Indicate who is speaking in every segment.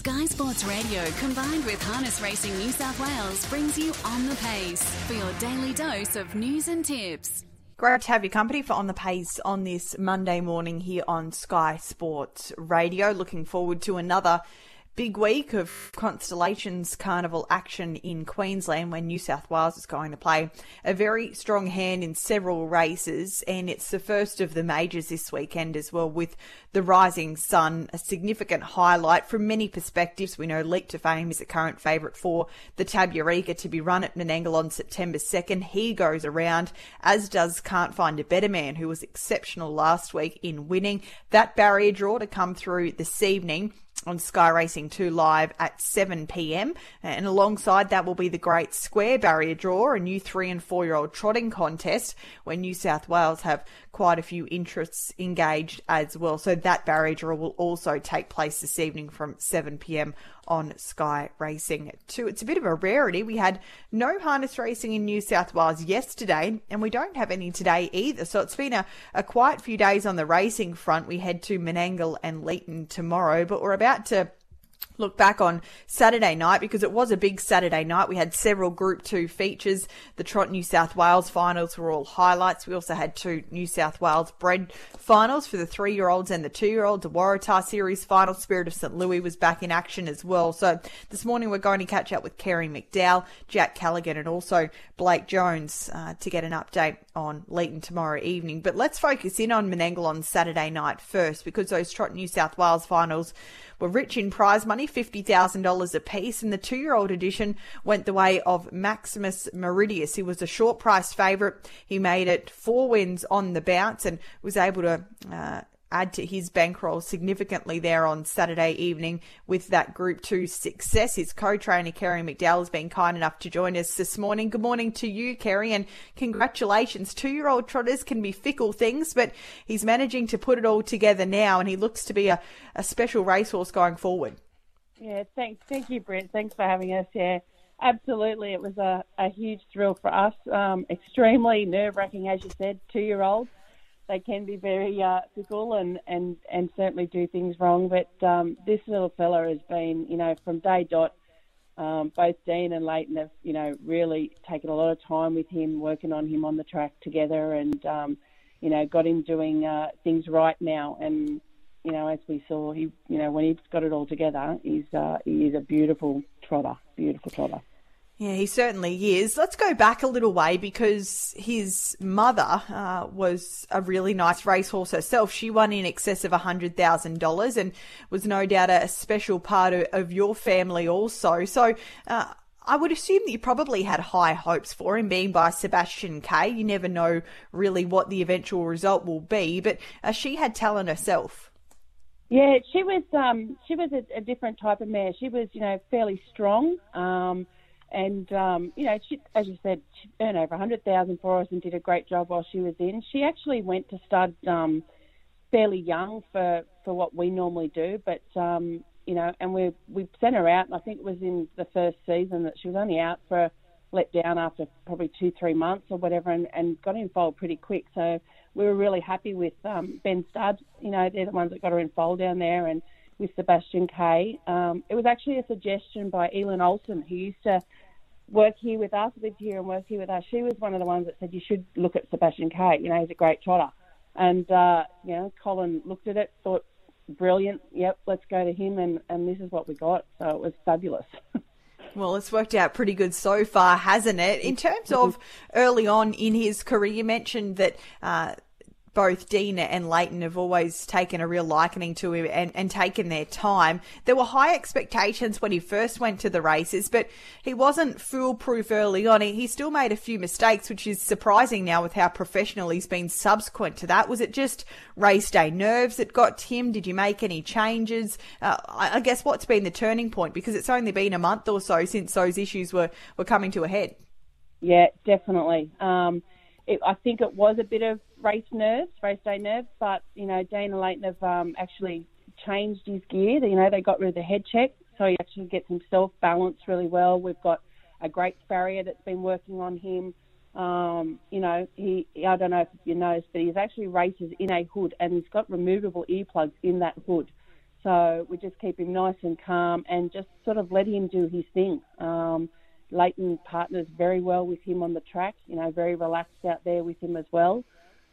Speaker 1: Sky Sports Radio combined with Harness Racing New South Wales brings you On the Pace for your daily dose of news and tips.
Speaker 2: Great to have your company for On the Pace on this Monday morning here on Sky Sports Radio. Looking forward to another big week of Constellations Carnival action in Queensland when New South Wales is going to play a very strong hand in several races, and it's the first of the majors this weekend as well, with the Rising Sun a significant highlight from many perspectives. We know Leap to Fame is a current favourite for the Tabula to be run at Menangle on September 2nd. He goes around, as does Can't Find a Better Man, who was exceptional last week in winning. That barrier draw to come through this evening on Sky Racing 2 live at 7 pm. And alongside that will be the Great Square Barrier Draw, a new three and four year old trotting contest where New South Wales have quite a few interests engaged as well. So that barrier draw will also take place this evening from 7 pm on Sky Racing too. It's a bit of a rarity. We had no harness racing in New South Wales yesterday, and we don't have any today either. So it's been a, a quiet few days on the racing front. We head to Menangle and Leeton tomorrow, but we're about to look back on Saturday night because it was a big Saturday night. We had several Group 2 features. The Trot New South Wales finals were all highlights. We also had two New South Wales bred finals for the three year olds and the two year olds. The Waratah Series final. Spirit of St. Louis was back in action as well. So this morning we're going to catch up with Kerry McDowell, Jack Callaghan, and also Blake Jones uh, to get an update on Leeton tomorrow evening. But let's focus in on Menangle on Saturday night first because those Trot New South Wales finals were rich in prize money, $50,000 apiece, and the two year old edition went the way of Maximus Meridius. He was a short price favourite. He made it four wins on the bounce and was able to uh, add to his bankroll significantly there on Saturday evening with that Group 2 success. His co-trainer, Kerry McDowell, has been kind enough to join us this morning. Good morning to you, Kerry, and congratulations. Two-year-old trotters can be fickle things, but he's managing to put it all together now, and he looks to be a, a special racehorse going forward.
Speaker 3: Yeah, thanks. Thank you, Brent. Thanks for having us. Yeah, absolutely. It was a, a huge thrill for us. Um, extremely nerve-wracking, as you said, two year olds. they can be very uh, fickle and, and, and certainly do things wrong. But um, this little fella has been, you know, from day dot, um, both Dean and Leighton have, you know, really taken a lot of time with him, working on him on the track together, and um, you know, got him doing uh, things right now. And you know, as we saw, he, you know, when he's got it all together, he's uh, he is a beautiful trotter, beautiful trotter.
Speaker 2: Yeah, he certainly is. Let's go back a little way because his mother uh, was a really nice racehorse herself. She won in excess of $100,000 and was no doubt a special part of, of your family also. So, uh, I would assume that you probably had high hopes for him being by Sebastian K. You never know really what the eventual result will be, but uh, she had talent herself.
Speaker 3: Yeah, she was um, she was a, a, different type of mare. She was, you know, fairly strong. Um, and um, you know, she, as you said, she earned over a hundred thousand for us and did a great job while she was in. She actually went to stud um, fairly young for for what we normally do, but um, you know, and we we sent her out. And I think it was in the first season that she was only out for let down after probably two three months or whatever, and, and got involved pretty quick. So we were really happy with um, Ben Stud. You know, they're the ones that got her involved down there, and with Sebastian K. Um, it was actually a suggestion by Elin Olsen, who used to work here with us, lived here and worked here with us. She was one of the ones that said you should look at Sebastian K. You know, he's a great trotter. And, uh, you know, Colin looked at it, thought, brilliant, yep, let's go to him. And, and this is what we got. So it was fabulous.
Speaker 2: Well, it's worked out pretty good so far, hasn't it? In terms of early on in his career, you mentioned that uh, both Dean and Leighton have always taken a real likening to him and, and taken their time. There were high expectations when he first went to the races, but he wasn't foolproof early on. He, he still made a few mistakes, which is surprising now with how professional he's been subsequent to that. Was it just race day nerves that got to him? Did you make any changes? Uh, I, I guess what's been the turning point? Because it's only been a month or so since those issues were, were coming to a head.
Speaker 3: Yeah, definitely. Um, it, I think it was a bit of race nerves, race day nerves, but you know, Dana Leighton have um, actually changed his gear. You know, they got rid of the head check, so he actually gets himself balanced really well. We've got a great farrier that's been working on him. Um, you know, he I don't know if you noticed, but he's actually races in a hood and he's got removable earplugs in that hood. So we just keep him nice and calm and just sort of let him do his thing. Um, Leighton partners very well with him on the track, you know, very relaxed out there with him as well.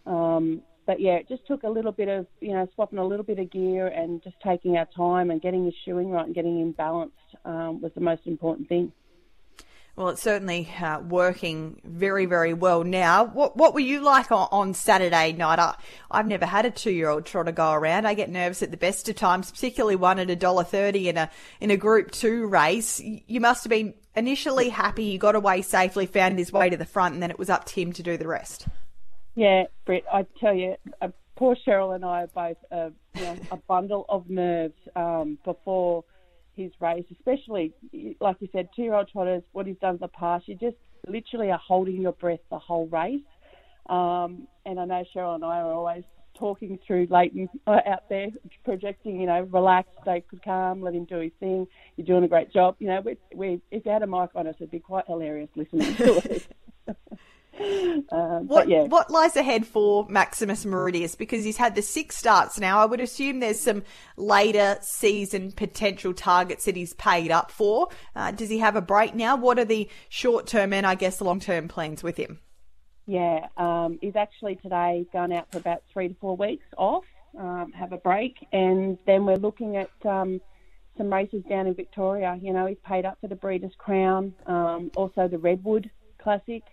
Speaker 3: Um, but yeah, it just took a little bit of, you know, swapping a little bit of gear and just taking our time and getting his shoeing right and getting him balanced um, was the most important thing.
Speaker 2: Well, it's certainly uh, working very, very well now. What What were you like on, on Saturday night? I, have never had a two year old trotter go around. I get nervous at the best of times, particularly one at a dollar thirty in a in a Group Two race. You must have been initially happy. He got away safely, found his way to the front, and then it was up to him to do the rest.
Speaker 3: Yeah, Britt, I tell you, uh, poor Cheryl and I are both uh, you know, a bundle of nerves um, before his race, especially like you said, two-year-old trotters. What he's done in the past, you just literally are holding your breath the whole race. Um, and I know Cheryl and I are always talking through Leighton uh, out there, projecting, you know, relax, stay calm, let him do his thing. You're doing a great job. You know, we, we if you had a mic on us, it'd be quite hilarious listening to it.
Speaker 2: Um, what, yeah. what lies ahead for Maximus Meridius? Because he's had the six starts now. I would assume there's some later season potential targets that he's paid up for. Uh, does he have a break now? What are the short term and I guess long term plans with him?
Speaker 3: Yeah, um, he's actually today gone out for about three to four weeks off, um, have a break, and then we're looking at um, some races down in Victoria. You know, he's paid up for the Breeders' Crown, um, also the Redwood Classic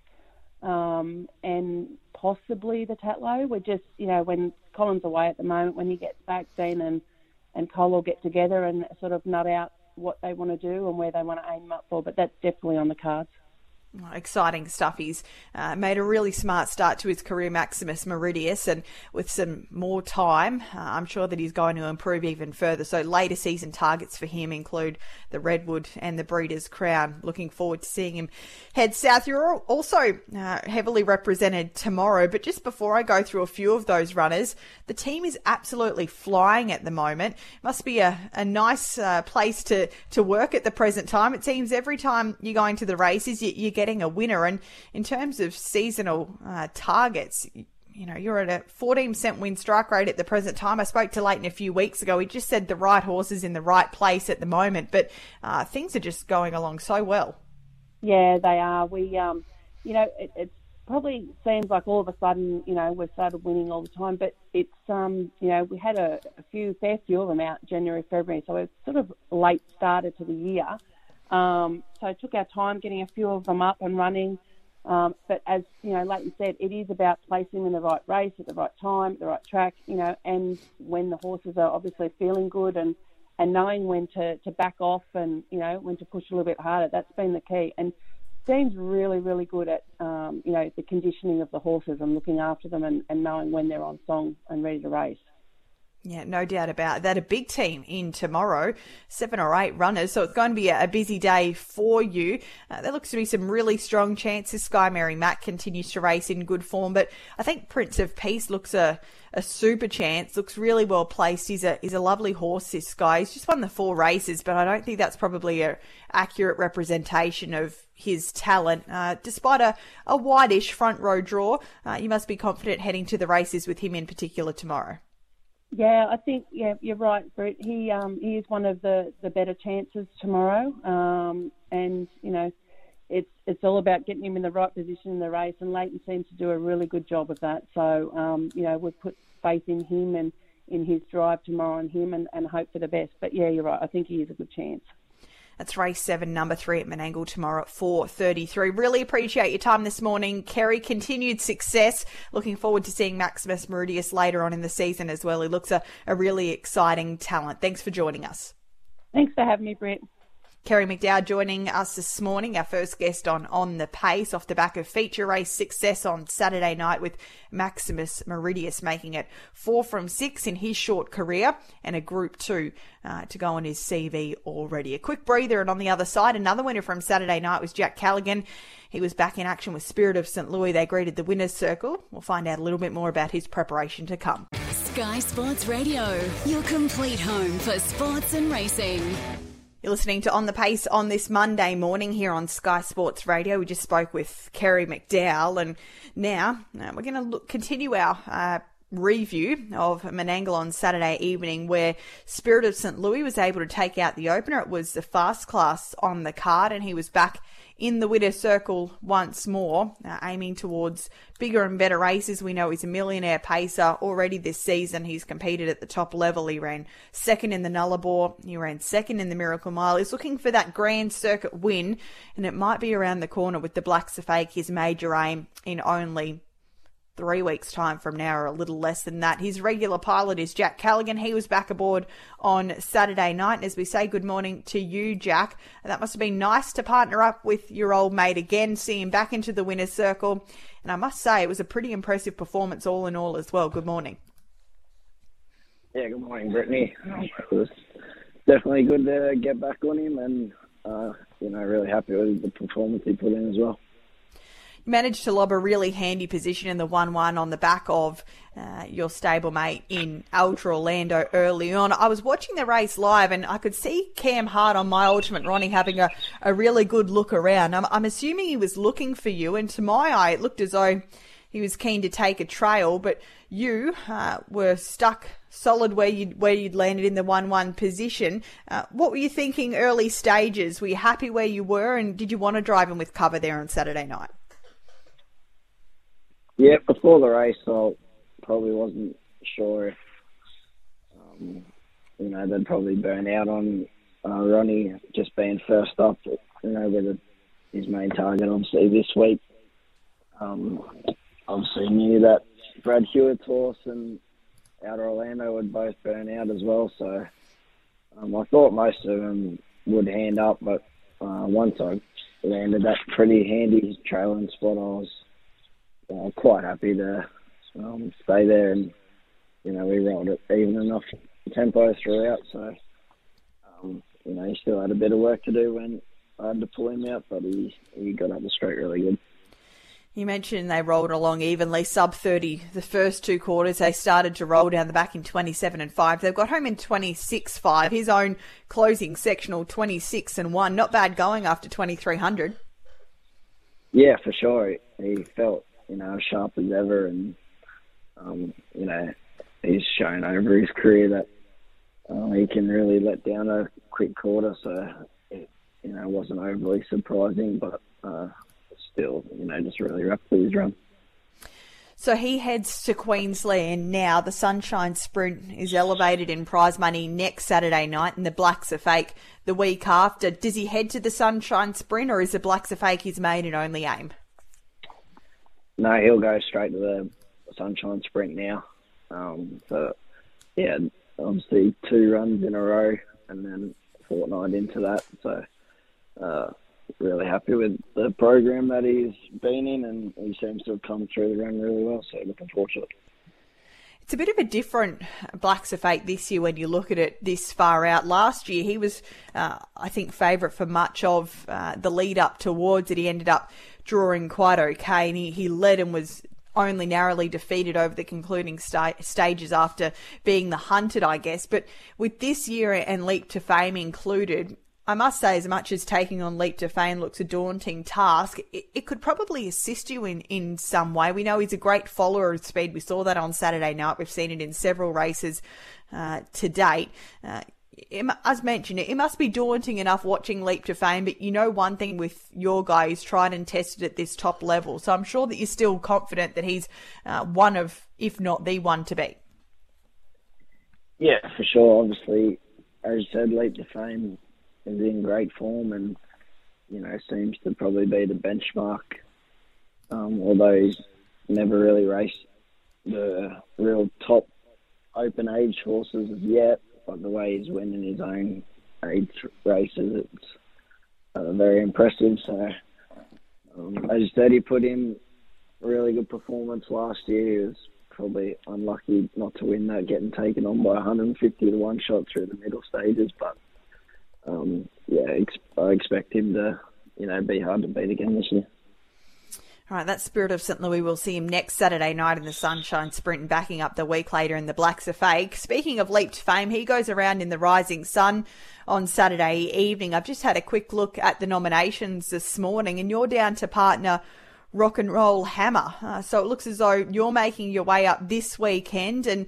Speaker 3: um, and possibly the Tatlow. We're just, you know, when Colin's away at the moment, when he gets back, Dean and, and Cole will get together and sort of nut out what they want to do and where they want to aim up for. But that's definitely on the cards
Speaker 2: exciting stuff. He's uh, made a really smart start to his career, Maximus Meridius, and with some more time, uh, I'm sure that he's going to improve even further. So later season targets for him include the Redwood and the Breeders' Crown. Looking forward to seeing him head south. You're also uh, heavily represented tomorrow, but just before I go through a few of those runners, the team is absolutely flying at the moment. Must be a, a nice uh, place to, to work at the present time. It seems every time you go into the races, you, you get getting a winner. And in terms of seasonal uh, targets, you know, you're at a 14% win strike rate at the present time. I spoke to Leighton a few weeks ago. He just said the right horse is in the right place at the moment, but uh, things are just going along so well.
Speaker 3: Yeah, they are. We, um, you know, it, it probably seems like all of a sudden, you know, we've started winning all the time, but it's, um, you know, we had a, a few, fair few of them out January, February, so it's sort of late started to the year. Um, so it took our time getting a few of them up and running. Um, but as you know, Leighton said, it is about placing in the right race at the right time, the right track, you know, and when the horses are obviously feeling good and, and knowing when to, to back off and, you know, when to push a little bit harder. That's been the key. And Dean's really, really good at, um, you know, the conditioning of the horses and looking after them and, and knowing when they're on song and ready to race.
Speaker 2: Yeah, no doubt about that. A big team in tomorrow, seven or eight runners. So it's going to be a, busy day for you. Uh, there looks to be some really strong chances. Sky Mary Matt continues to race in good form, but I think Prince of Peace looks a, a super chance. Looks really well placed. He's a he's a lovely horse. This guy. He's just won the four races, but I don't think that's probably a accurate representation of his talent. Uh, despite a, a whitish front row draw, uh, you must be confident heading to the races with him in particular tomorrow.
Speaker 3: Yeah, I think yeah, you're right, Brett. He um, he is one of the, the better chances tomorrow, um, and you know, it's it's all about getting him in the right position in the race, and Leighton seems to do a really good job of that. So um, you know, we've put faith in him and in his drive tomorrow on him, and, and hope for the best. But yeah, you're right. I think he is a good chance.
Speaker 2: That's race seven, number three at Menangle tomorrow at 4.33. Really appreciate your time this morning, Kerry. Continued success. Looking forward to seeing Maximus Meridius later on in the season as well. He looks a, a really exciting talent. Thanks for joining us.
Speaker 3: Thanks for having me, Brett.
Speaker 2: Kerry McDowell joining us this morning, our first guest on On the Pace, off the back of feature race success on Saturday night with Maximus Meridius making it four from six in his short career and a Group Two uh, to go on his CV already. A quick breather, and on the other side, another winner from Saturday night was Jack Callaghan. He was back in action with Spirit of St. Louis. They greeted the winner's circle. We'll find out a little bit more about his preparation to come.
Speaker 1: Sky Sports Radio, your complete home for sports and racing.
Speaker 2: You're listening to On the Pace on this Monday morning here on Sky Sports Radio. We just spoke with Kerry McDowell, and now uh, we're going to continue our uh, review of Menangle on Saturday evening, where Spirit of St. Louis was able to take out the opener. It was the fast class on the card, and he was back in the winner's circle once more, uh, aiming towards bigger and better races. We know he's a millionaire pacer already this season. He's competed at the top level. He ran second in the Nullarbor. He ran second in the Miracle Mile. He's looking for that Grand Circuit win, and it might be around the corner with the Black Fake, his major aim in only three weeks' time from now, or a little less than that. His regular pilot is Jack Callaghan. He was back aboard on Saturday night. And as we say good morning to you, Jack, And that must have been nice to partner up with your old mate again, see him back into the winner's circle. And I must say, it was a pretty impressive performance all in all as well. Good morning.
Speaker 4: Yeah, good morning, Brittany. It was definitely good to get back on him, and uh, you know, really happy with the performance he put in as well
Speaker 2: managed to lob a really handy position in the 1 1 on the back of uh, your stablemate in Ultra Orlando early on. I was watching the race live and I could see Cam Hart on my Ultimate Ronnie having a, a really good look around. I'm, I'm assuming he was looking for you, and to my eye, it looked as though he was keen to take a trail, but you uh, were stuck solid where you where you'd landed in the one one position. Uh, what were you thinking early stages? Were you happy where you were, and did you want to drive him with cover there on Saturday night?
Speaker 4: Yeah, before the race, I probably wasn't sure if um, you know they'd probably burn out on uh, Ronnie just being first up. You know, with his main target obviously this week. Um, obviously knew that Brad Hewitt's horse and Outer Orlando would both burn out as well. So um, I thought most of them would hand up, but uh, once I landed that pretty handy trailing spot, I was uh, quite happy to um, stay there, and you know we rolled it even enough tempo throughout. So um, you know he still had a bit of work to do when I had to pull him out, but he he got up the straight really good.
Speaker 2: You mentioned they rolled along evenly, sub 30 the first two quarters. They started to roll down the back in 27 and 5. They've got home in 26 5. His own closing sectional 26 and 1. Not bad going after 2300.
Speaker 4: Yeah, for sure. He felt you know, sharp as ever, and um, you know, he's shown over his career that uh, he can really let down a quick quarter. So it, you know, wasn't overly surprising, but uh, still, you know, just really rough with his run.
Speaker 2: So he heads to Queensland now. The Sunshine Sprint is elevated in prize money next Saturday night, and the Blacks A Fake the week after. Does he head to the Sunshine Sprint, or is the Blacks A Fake his main and only aim?
Speaker 4: No, he'll go straight to the Sunshine Sprint now. Um, so, yeah, obviously two runs in a row and then fortnight into that. So, uh, really happy with the program that he's been in, and he seems to have come through the run really well. So, looking forward to it.
Speaker 2: It's a bit of a different Blacks A Fake this year when you look at it this far out. Last year, he was, uh, I think, favourite for much of uh, the lead up towards it. He ended up drawing quite okay, and he, he led and was only narrowly defeated over the concluding sta- stages after being the hunted, I guess. But with this year and Leap to Fame included, I must say, as much as taking on Leap to Fame looks a daunting task, it, it, could probably assist you in, in some way. We know he's a great follower of speed. We saw that on Saturday night. We've seen it in several races uh, to date. Uh, as mentioned, it must be daunting enough watching Leap to Fame, but you know one thing with your guy, he's tried and tested at this top level. So I'm sure that you're still confident that he's uh, one of, if not the one to beat.
Speaker 4: Yeah, for sure. Obviously, as you said, Leap to Fame is in great form and, you know, seems to probably be the benchmark. Um, although he's never really raced the real top open age horses yet but the way he's winning his own age races, it's uh, very impressive. So, um, as you said, he put in a really good performance last year. He was probably unlucky not to win that, getting taken on by 150 to one shot through the middle stages. But um, yeah, I expect him to, you know, be hard to beat again this year.
Speaker 2: All right, that Spirit of St. Louis. We'll see him next Saturday night in the Sunshine Sprint and backing up the week later in the Blacks A Fake. Speaking of Leap to Fame, he goes around in the Rising Sun on Saturday evening. I've just had a quick look at the nominations this morning and you're down to partner Rock and Roll Hammer. Uh, so it looks as though you're making your way up this weekend and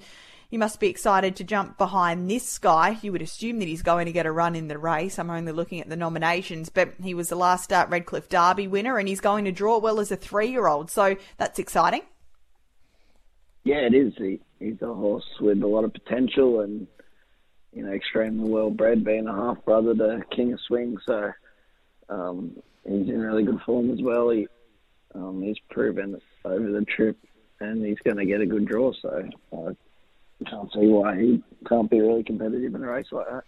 Speaker 2: you must be excited to jump behind this guy. You would assume that he's going to get a run in the race. I'm only looking at the nominations, but he was the last start Redcliffe Derby winner and he's going to draw well as a three year old. So that's exciting.
Speaker 4: Yeah, it is. He, he's a horse with a lot of potential and, you know, extremely well bred, being a half brother to King of Swing. So um, he's in really good form as well. He, um, he's proven over the trip and he's going to get a good draw. So can't see why he can't be really competitive in a race like that.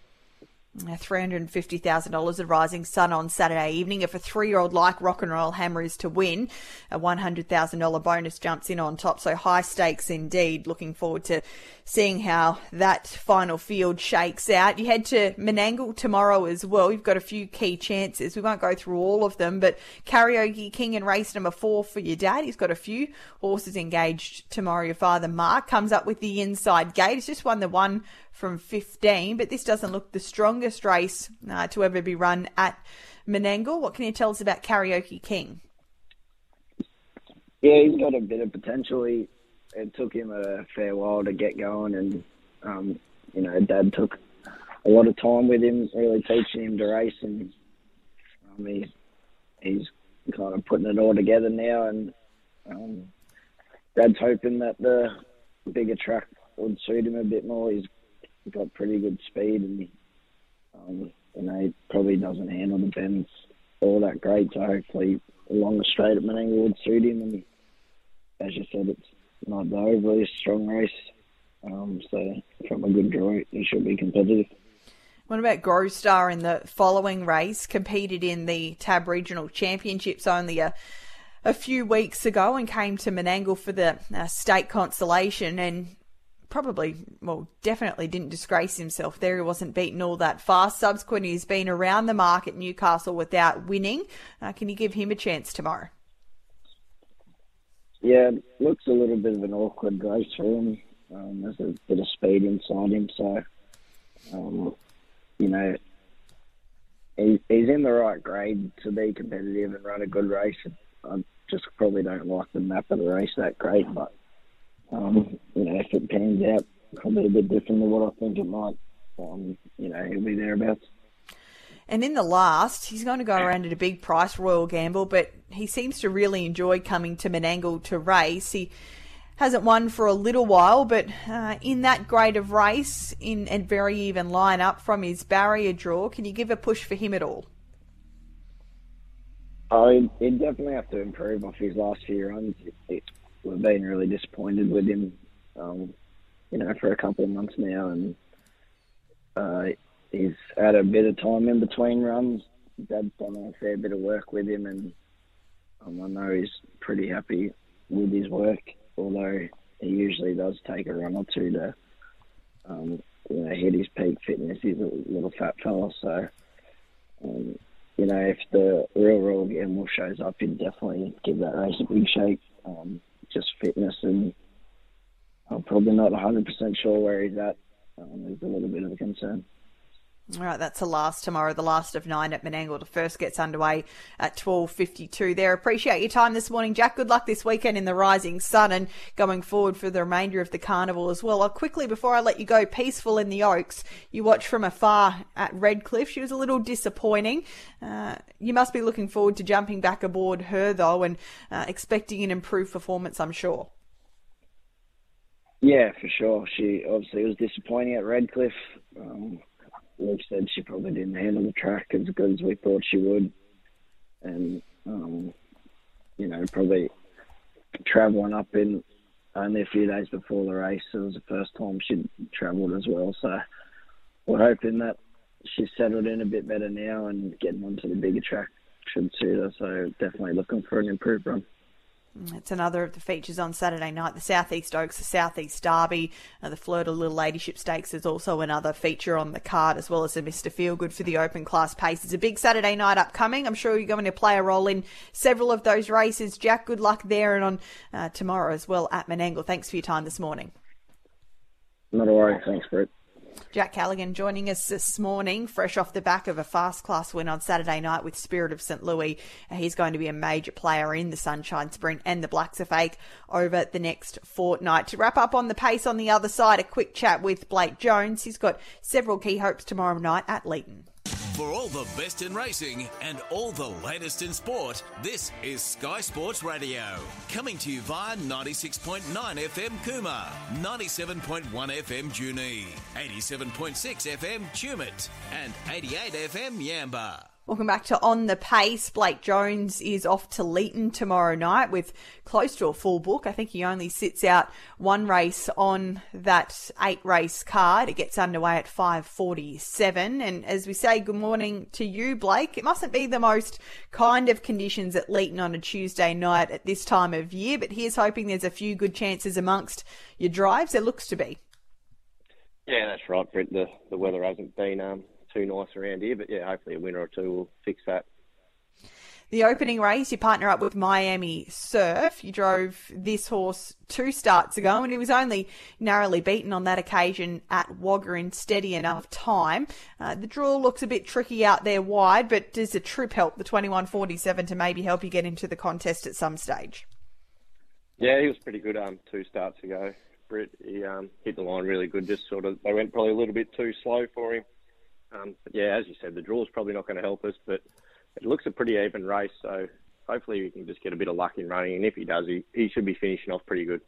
Speaker 2: $350,000 of Rising Sun on Saturday evening. If a three year old like Rock and Roll Hammer is to win, a $100,000 bonus jumps in on top. So high stakes indeed. Looking forward to seeing how that final field shakes out. You head to Menangle tomorrow as well. You've got a few key chances. We won't go through all of them, but Karaoke King in race number four for your dad. He's got a few horses engaged tomorrow. Your father, Mark, comes up with the inside gate. He's just won the one from 15, but this doesn't look the strongest race uh, to ever be run at Menangle. What can you tell us about Karaoke King?
Speaker 4: Yeah, he's got a bit of potential. He, it took him a fair while to get going, and um, you know, Dad took a lot of time with him, really teaching him to race, and um, he's he's kind of putting it all together now, and um, Dad's hoping that the bigger track would suit him a bit more. He's got pretty good speed and um, you know he probably doesn't handle the bends all that great. So hopefully along the straight at Menangle would suit him. And as you said, it's not the overly strong race. Um, so from a good draw, he should be competitive.
Speaker 2: What about Grow Star in the following race? Competed in the Tab Regional Championships only a a few weeks ago and came to Menangle for the uh, state consolation and probably, well, definitely didn't disgrace himself there. He wasn't beaten all that fast. Subsequently, he's been around the mark at Newcastle without winning. Uh, can you give him a chance tomorrow?
Speaker 4: Yeah, looks a little bit of an awkward race for him. Um, there's a bit of speed inside him, so um, you know he, he's in the right grade to be competitive and run a good race. I just probably don't like the map of the race that great, but um, you know, if it pans out, probably a bit different than what I think it might. Um, you know, he'll be thereabouts.
Speaker 2: And in the last, he's going to go around at a big price, Royal Gamble, but he seems to really enjoy coming to Menangle to race. He hasn't won for a little while, but uh, in that grade of race, in a very even lineup from his barrier draw, can you give a push for him at all?
Speaker 4: Oh, he'd, he'd definitely have to improve off his last few runs. It, we've been really disappointed with him, um, you know, for a couple of months now, and uh, he's had a bit of time in between runs. Dad's done a fair bit of work with him, and um, I know he's pretty happy with his work. Although he usually does take a run or two to, um, you know, hit his peak fitness. He's a little fat fella, so. Um, you know, if the real Royal Gamble shows up, he'd definitely give that race a big shake. Um, just fitness, and I'm probably not 100% sure where he's at. Um, a little bit of a concern.
Speaker 2: All right, that's the last tomorrow, the last of nine at Menangle. The first gets underway at 12.52 there. Appreciate your time this morning, Jack. Good luck this weekend in the rising sun and going forward for the remainder of the carnival as well. I'll quickly, before I let you go, Peaceful in the Oaks, you watch from afar at Redcliffe. She was a little disappointing. Uh, you must be looking forward to jumping back aboard her, though, and uh, expecting an improved performance, I'm sure.
Speaker 4: Yeah, for sure. She obviously was disappointing at Redcliffe. Um, Luke said she probably didn't handle the track as good as we thought she would, and um, you know probably travelling up in only a few days before the race. It was the first time she'd travelled as well, so we're hoping that she's settled in a bit better now and getting onto the bigger track should suit her. So definitely looking for an improved run.
Speaker 2: It's another of the features on Saturday night. The Southeast Oaks, the Southeast Derby, uh, the Flirta Little Ladyship Stakes is also another feature on the card, as well as the Mr. Feelgood for the open class pace. It's a big Saturday night upcoming. I'm sure you're going to play a role in several of those races. Jack, good luck there and on uh, tomorrow as well at Menangle. Thanks for your time this morning.
Speaker 4: Not a worry. Thanks, Brett.
Speaker 2: Jack Callaghan joining us this morning, fresh off the back of a fast class win on Saturday night with Spirit of St. Louis. He's going to be a major player in the Sunshine Sprint and the Blacks A Fake over the next fortnight. To wrap up on the pace on the other side, a quick chat with Blake Jones. He's got several key hopes tomorrow night at Leeton.
Speaker 5: For all the best in racing and all the latest in sport, this is Sky Sports Radio. Coming to you via 96.9 FM Cooma, 97.1 FM Junee, 87.6 FM Tumut, and 88 FM Yamba.
Speaker 2: Welcome back to On the Pace. Blake Jones is off to Leeton tomorrow night with close to a full book. I think he only sits out one race on that eight race card. It gets underway at 5:47 and as we say good morning to you Blake, it mustn't be the most kind of conditions at Leeton on a Tuesday night at this time of year, but here's hoping there's a few good chances amongst your drives. There looks to be.
Speaker 6: Yeah, that's right, Brett. The the weather hasn't been um, too nice around here. But yeah, hopefully a winner or two will fix that.
Speaker 2: The opening race, you partner up with Miami Surf. You drove this horse two starts ago, and he was only narrowly beaten on that occasion at Wagga in steady enough time. Uh, the draw looks a bit tricky out there wide, but does the trip help the 21.47 to maybe help you get into the contest at some stage?
Speaker 6: Yeah, he was pretty good um, two starts ago. Britt, he um, hit the line really good. Just sort of, they went probably a little bit too slow for him. Um, but yeah, as you said, the draw is probably not going to help us, but it looks a pretty even race. So hopefully we can just get a bit of luck in running. And if he does, he, he should be finishing off pretty good.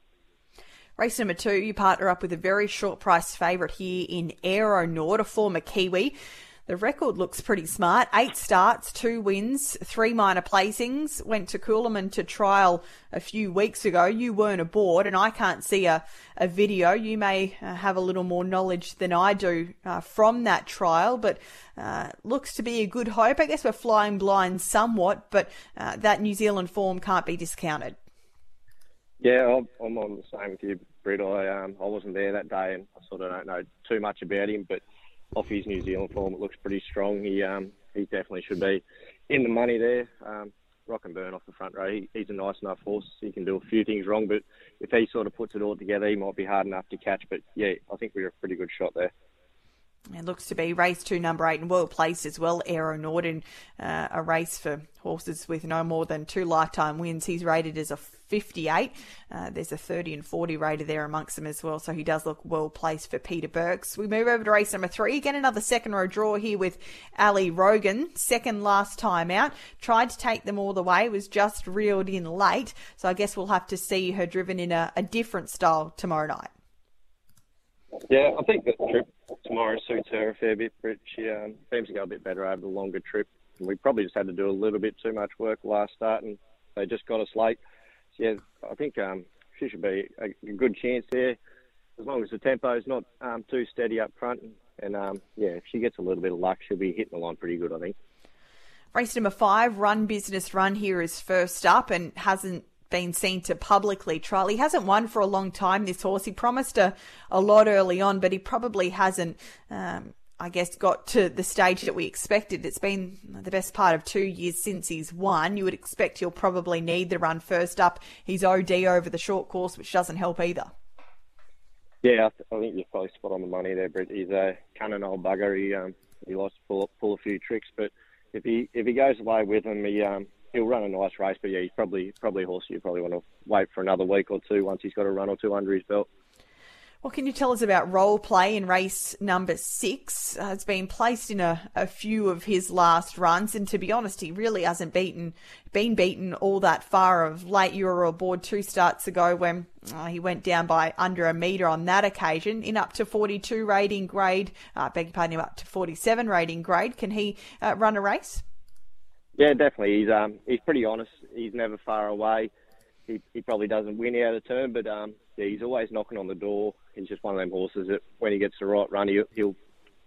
Speaker 2: Race number two, you partner up with a very short price favourite here in Aeronaut, a former Kiwi. The record looks pretty smart. Eight starts, two wins, three minor placings. Went to Coolamon to trial a few weeks ago. You weren't aboard, and I can't see a, a video. You may uh, have a little more knowledge than I do uh, from that trial, but uh, looks to be a good hope. I guess we're flying blind somewhat, but uh, that New Zealand form can't be discounted.
Speaker 6: Yeah, I'm on the same with you, Brett. I um, I wasn't there that day, and I sort of don't know too much about him, but off his New Zealand form, it looks pretty strong. He um, he definitely should be in the money there. Um, rock and burn off the front row. He, he's a nice enough horse. He can do a few things wrong, but if he sort of puts it all together, he might be hard enough to catch. But yeah, I think we're a pretty good shot there.
Speaker 2: It looks to be race two, number eight, and well placed as well. Aeronaut in uh, a race for horses with no more than two lifetime wins. He's rated as a 58. Uh, there's a 30 and 40 rated there amongst them as well, so he does look well placed for Peter Burks. We move over to race number three. Again, another second row draw here with Ali Rogan. Second last time out. Tried to take them all the way, was just reeled in late, so I guess we'll have to see her driven in a, a different style tomorrow night.
Speaker 6: Yeah, I think the trip tomorrow suits her a fair bit, but she um, seems to go a bit better over the longer trip. And we probably just had to do a little bit too much work last start, and they just got us late. So, yeah, I think um, she should be a, good chance there, as long as the tempo is not um, too steady up front. And, and um, yeah, if she gets a little bit of luck, she'll be hitting the line pretty good, I think.
Speaker 2: Race number five, Run Business Run here is first up and hasn't been seen to publicly trial. He hasn't won for a long time, this horse. He promised a, a lot early on, but he probably hasn't, um, I guess, got to the stage that we expected. It's been the best part of two years since he's won. You would expect he'll probably need the run first up. He's OD over the short course, which doesn't help either.
Speaker 6: Yeah, I, th- I think you're probably spot on the money there, Brett. He's a cunning old bugger. He um, he likes to pull pull a few tricks, but if he if he goes away with him, he um, he'll run a nice race, but yeah, he's probably probably a horse you probably want to wait for another week or two once he's got a run or two under his belt.
Speaker 2: What can you tell us about role play in race number six? Uh, it's been placed in a, a few of his last runs, and to be honest, he really hasn't beaten been beaten all that far of late. You were aboard two starts ago when uh, he went down by under a metre on that occasion in up to 42 rating grade. Uh, beg your pardon, up to 47 rating grade. Can he uh, run a race?
Speaker 6: Yeah, definitely. He's um he's pretty honest. He's never far away. He he probably doesn't win out of turn, but um yeah, he's always knocking on the door. He's just one of them horses that when he gets the right run, he'll, he'll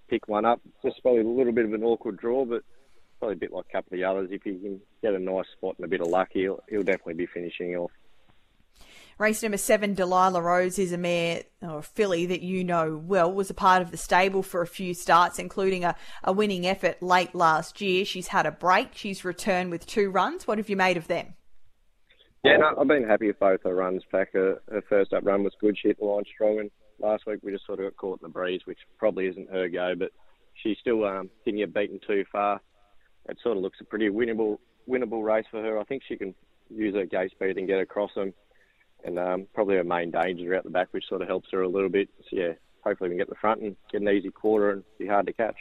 Speaker 6: pick one up. Just probably a little bit of an awkward draw, but probably a bit like a couple of the others. If he can get a nice spot and a bit of luck, he'll he'll definitely be finishing off.
Speaker 2: Race number seven, Delilah Rose, is a mare or a filly that you know well, was a part of the stable for a few starts, including a, a winning effort late last year. She's had a break. She's returned with two runs. What have you made of them?
Speaker 6: Yeah, no, I've been happy with both her runs back. Her, her first up run was good. She hit the line strong and last week. We just sort of got caught in the breeze, which probably isn't her go, but she still um, didn't get beaten too far. It sort of looks a pretty winnable winnable race for her. I think she can use her gate speed and get across them, and um, probably her main danger out the back, which sort of helps her a little bit. So yeah, hopefully we can get the front and get an easy quarter and be hard to catch.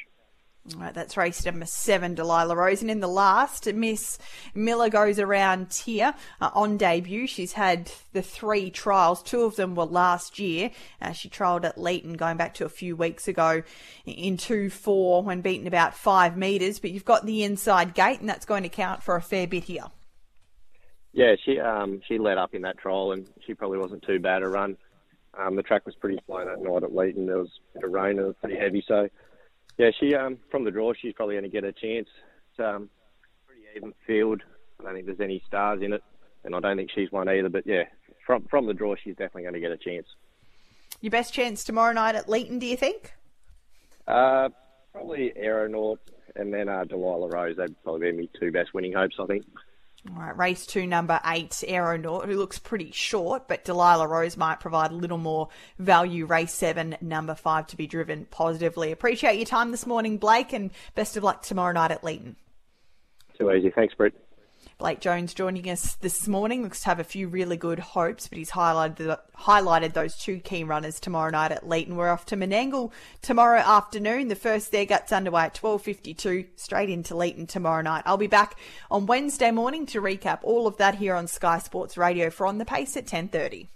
Speaker 2: All right, that's race number seven, Delilah Rose. And in the last, Miss Miller goes around here uh, on debut. She's had the three trials. Two of them were last year. Uh, she trialled at Leeton going back to a few weeks ago in 2-4 when beaten about five metres. But you've got the inside gate and that's going to count for a fair bit here.
Speaker 6: Yeah, she um, she led up in that trial and she probably wasn't too bad a run. Um, the track was pretty slow that night at Leeton. There was a bit of rain and it was pretty heavy, so yeah, she um, from the draw, she's probably going to get a chance. It's um, pretty even field. I don't think there's any stars in it, and I don't think she's won either. But yeah, from from the draw, she's definitely going to get a chance.
Speaker 2: Your best chance tomorrow night at Leeton, do you think?
Speaker 6: Uh, probably Aeronaut and then uh, Delilah Rose. They'd probably be my two best winning hopes, I think.
Speaker 2: All right, race two, number eight, Aeronaut, who looks pretty short, but Delilah Rose might provide a little more value. Race seven, number five, to be driven positively. Appreciate your time this morning, Blake, and best of luck tomorrow night at Leeton.
Speaker 6: Too easy. Thanks, Brett.
Speaker 2: Blake Jones joining us this morning. Looks to have a few really good hopes, but he's highlighted the, highlighted those two key runners tomorrow night at Leeton. We're off to Menangle tomorrow afternoon. The first there gets underway at 12.52, straight into Leeton tomorrow night. I'll be back on Wednesday morning to recap all of that here on Sky Sports Radio for On The Pace at 10.30.